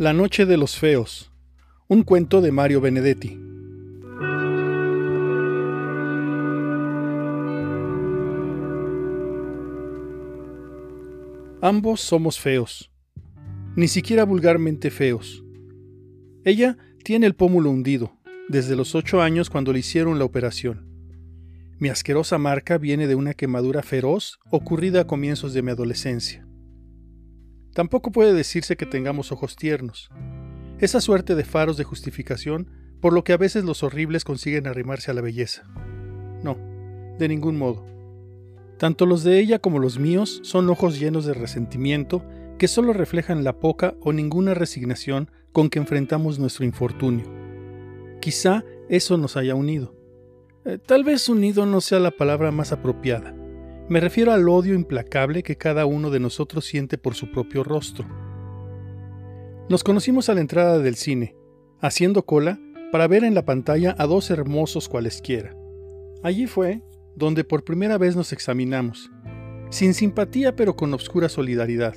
La Noche de los Feos, un cuento de Mario Benedetti. Ambos somos feos, ni siquiera vulgarmente feos. Ella tiene el pómulo hundido, desde los ocho años cuando le hicieron la operación. Mi asquerosa marca viene de una quemadura feroz ocurrida a comienzos de mi adolescencia. Tampoco puede decirse que tengamos ojos tiernos. Esa suerte de faros de justificación por lo que a veces los horribles consiguen arrimarse a la belleza. No, de ningún modo. Tanto los de ella como los míos son ojos llenos de resentimiento que solo reflejan la poca o ninguna resignación con que enfrentamos nuestro infortunio. Quizá eso nos haya unido. Eh, tal vez unido no sea la palabra más apropiada. Me refiero al odio implacable que cada uno de nosotros siente por su propio rostro. Nos conocimos a la entrada del cine, haciendo cola para ver en la pantalla a dos hermosos cualesquiera. Allí fue donde por primera vez nos examinamos, sin simpatía pero con obscura solidaridad.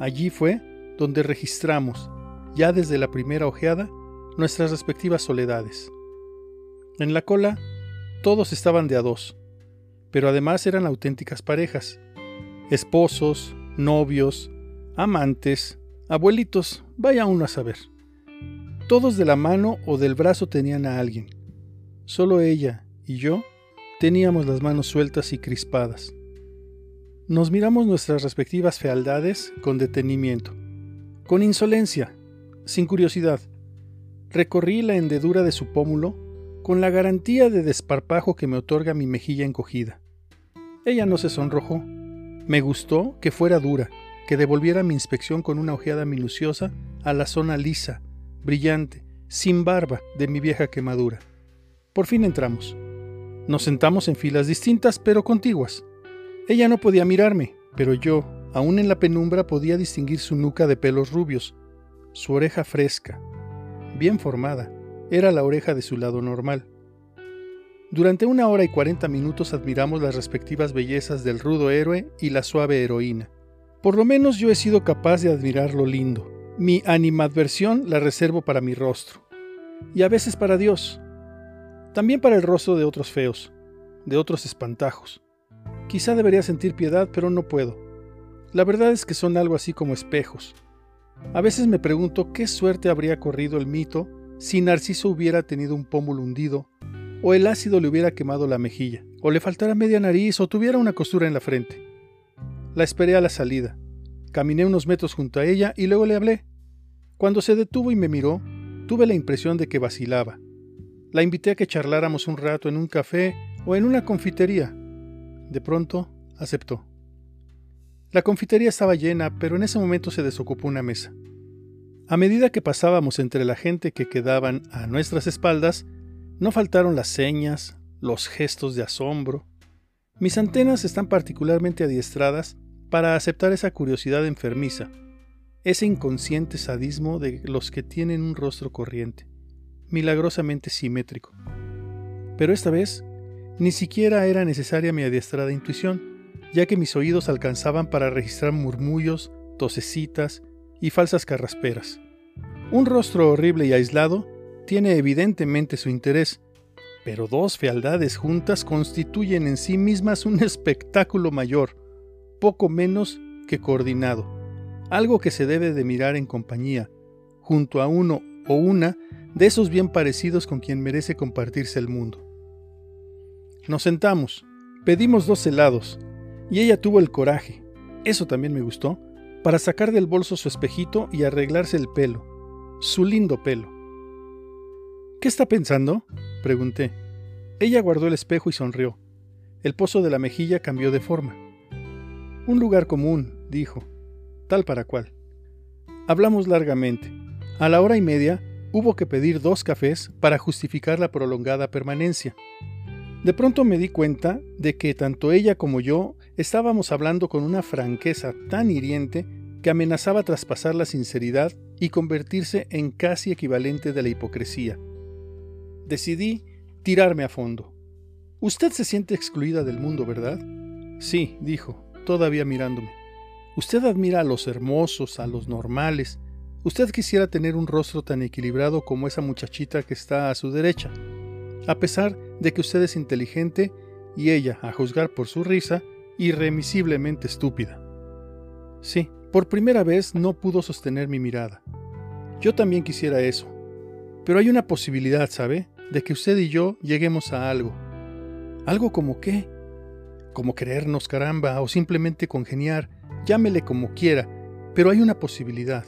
Allí fue donde registramos, ya desde la primera ojeada, nuestras respectivas soledades. En la cola, todos estaban de a dos, pero además eran auténticas parejas, esposos, novios, amantes, abuelitos, vaya uno a saber. Todos de la mano o del brazo tenían a alguien. Solo ella y yo Teníamos las manos sueltas y crispadas. Nos miramos nuestras respectivas fealdades con detenimiento, con insolencia, sin curiosidad. Recorrí la hendedura de su pómulo con la garantía de desparpajo que me otorga mi mejilla encogida. Ella no se sonrojó. Me gustó que fuera dura, que devolviera mi inspección con una ojeada minuciosa a la zona lisa, brillante, sin barba de mi vieja quemadura. Por fin entramos. Nos sentamos en filas distintas pero contiguas. Ella no podía mirarme, pero yo, aún en la penumbra, podía distinguir su nuca de pelos rubios, su oreja fresca, bien formada, era la oreja de su lado normal. Durante una hora y cuarenta minutos admiramos las respectivas bellezas del rudo héroe y la suave heroína. Por lo menos yo he sido capaz de admirar lo lindo. Mi animadversión la reservo para mi rostro. Y a veces para Dios, también para el rostro de otros feos, de otros espantajos. Quizá debería sentir piedad, pero no puedo. La verdad es que son algo así como espejos. A veces me pregunto qué suerte habría corrido el mito si Narciso hubiera tenido un pómulo hundido, o el ácido le hubiera quemado la mejilla, o le faltara media nariz, o tuviera una costura en la frente. La esperé a la salida. Caminé unos metros junto a ella y luego le hablé. Cuando se detuvo y me miró, tuve la impresión de que vacilaba. La invité a que charláramos un rato en un café o en una confitería. De pronto, aceptó. La confitería estaba llena, pero en ese momento se desocupó una mesa. A medida que pasábamos entre la gente que quedaban a nuestras espaldas, no faltaron las señas, los gestos de asombro. Mis antenas están particularmente adiestradas para aceptar esa curiosidad enfermiza, ese inconsciente sadismo de los que tienen un rostro corriente milagrosamente simétrico. Pero esta vez ni siquiera era necesaria mi adiestrada intuición, ya que mis oídos alcanzaban para registrar murmullos, tosecitas y falsas carrasperas. Un rostro horrible y aislado tiene evidentemente su interés, pero dos fealdades juntas constituyen en sí mismas un espectáculo mayor, poco menos que coordinado, algo que se debe de mirar en compañía, junto a uno o una de esos bien parecidos con quien merece compartirse el mundo. Nos sentamos, pedimos dos helados, y ella tuvo el coraje, eso también me gustó, para sacar del bolso su espejito y arreglarse el pelo, su lindo pelo. ¿Qué está pensando? pregunté. Ella guardó el espejo y sonrió. El pozo de la mejilla cambió de forma. Un lugar común, dijo, tal para cual. Hablamos largamente. A la hora y media hubo que pedir dos cafés para justificar la prolongada permanencia. De pronto me di cuenta de que tanto ella como yo estábamos hablando con una franqueza tan hiriente que amenazaba traspasar la sinceridad y convertirse en casi equivalente de la hipocresía. Decidí tirarme a fondo. Usted se siente excluida del mundo, ¿verdad? Sí, dijo, todavía mirándome. Usted admira a los hermosos, a los normales, Usted quisiera tener un rostro tan equilibrado como esa muchachita que está a su derecha, a pesar de que usted es inteligente y ella, a juzgar por su risa, irremisiblemente estúpida. Sí, por primera vez no pudo sostener mi mirada. Yo también quisiera eso. Pero hay una posibilidad, ¿sabe? De que usted y yo lleguemos a algo. ¿Algo como qué? Como creernos caramba o simplemente congeniar, llámele como quiera, pero hay una posibilidad.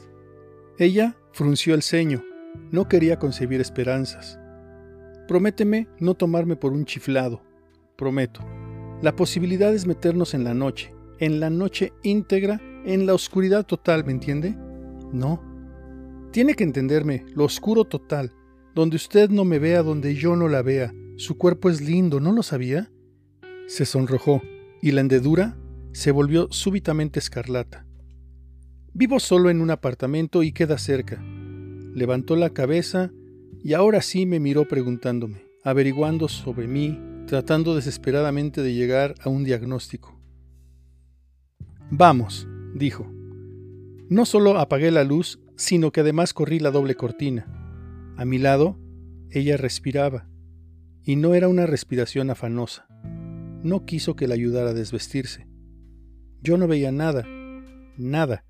Ella frunció el ceño, no quería concebir esperanzas. Prométeme no tomarme por un chiflado, prometo. La posibilidad es meternos en la noche, en la noche íntegra, en la oscuridad total, ¿me entiende? No. Tiene que entenderme, lo oscuro total, donde usted no me vea, donde yo no la vea. Su cuerpo es lindo, ¿no lo sabía? Se sonrojó, y la hendedura se volvió súbitamente escarlata. Vivo solo en un apartamento y queda cerca. Levantó la cabeza y ahora sí me miró preguntándome, averiguando sobre mí, tratando desesperadamente de llegar a un diagnóstico. Vamos, dijo. No solo apagué la luz, sino que además corrí la doble cortina. A mi lado, ella respiraba, y no era una respiración afanosa. No quiso que la ayudara a desvestirse. Yo no veía nada, nada,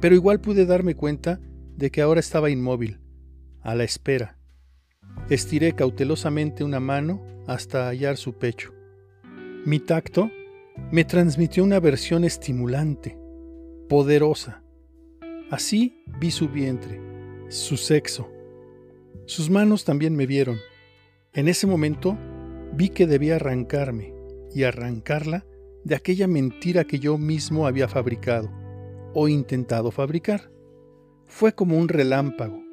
pero igual pude darme cuenta de que ahora estaba inmóvil, a la espera. Estiré cautelosamente una mano hasta hallar su pecho. Mi tacto me transmitió una versión estimulante, poderosa. Así vi su vientre, su sexo. Sus manos también me vieron. En ese momento vi que debía arrancarme y arrancarla de aquella mentira que yo mismo había fabricado o intentado fabricar. Fue como un relámpago.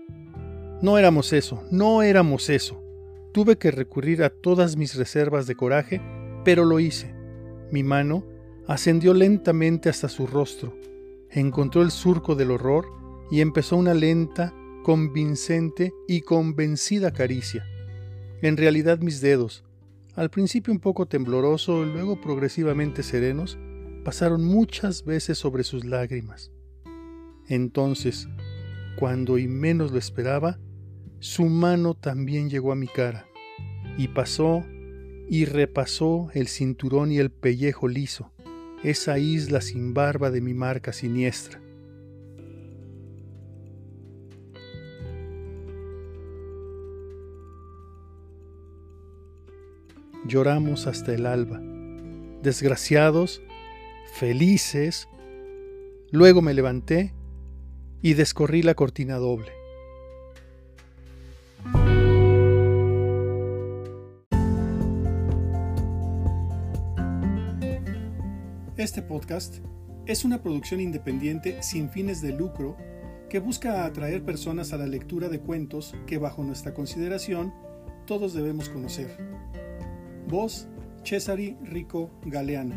No éramos eso, no éramos eso. Tuve que recurrir a todas mis reservas de coraje, pero lo hice. Mi mano ascendió lentamente hasta su rostro, encontró el surco del horror y empezó una lenta, convincente y convencida caricia. En realidad mis dedos, al principio un poco tembloroso y luego progresivamente serenos, pasaron muchas veces sobre sus lágrimas. Entonces, cuando y menos lo esperaba, su mano también llegó a mi cara, y pasó y repasó el cinturón y el pellejo liso, esa isla sin barba de mi marca siniestra. Lloramos hasta el alba, desgraciados, felices. Luego me levanté y descorrí la cortina doble. Este podcast es una producción independiente sin fines de lucro que busca atraer personas a la lectura de cuentos que bajo nuestra consideración todos debemos conocer. Voz Cesari Rico Galeano.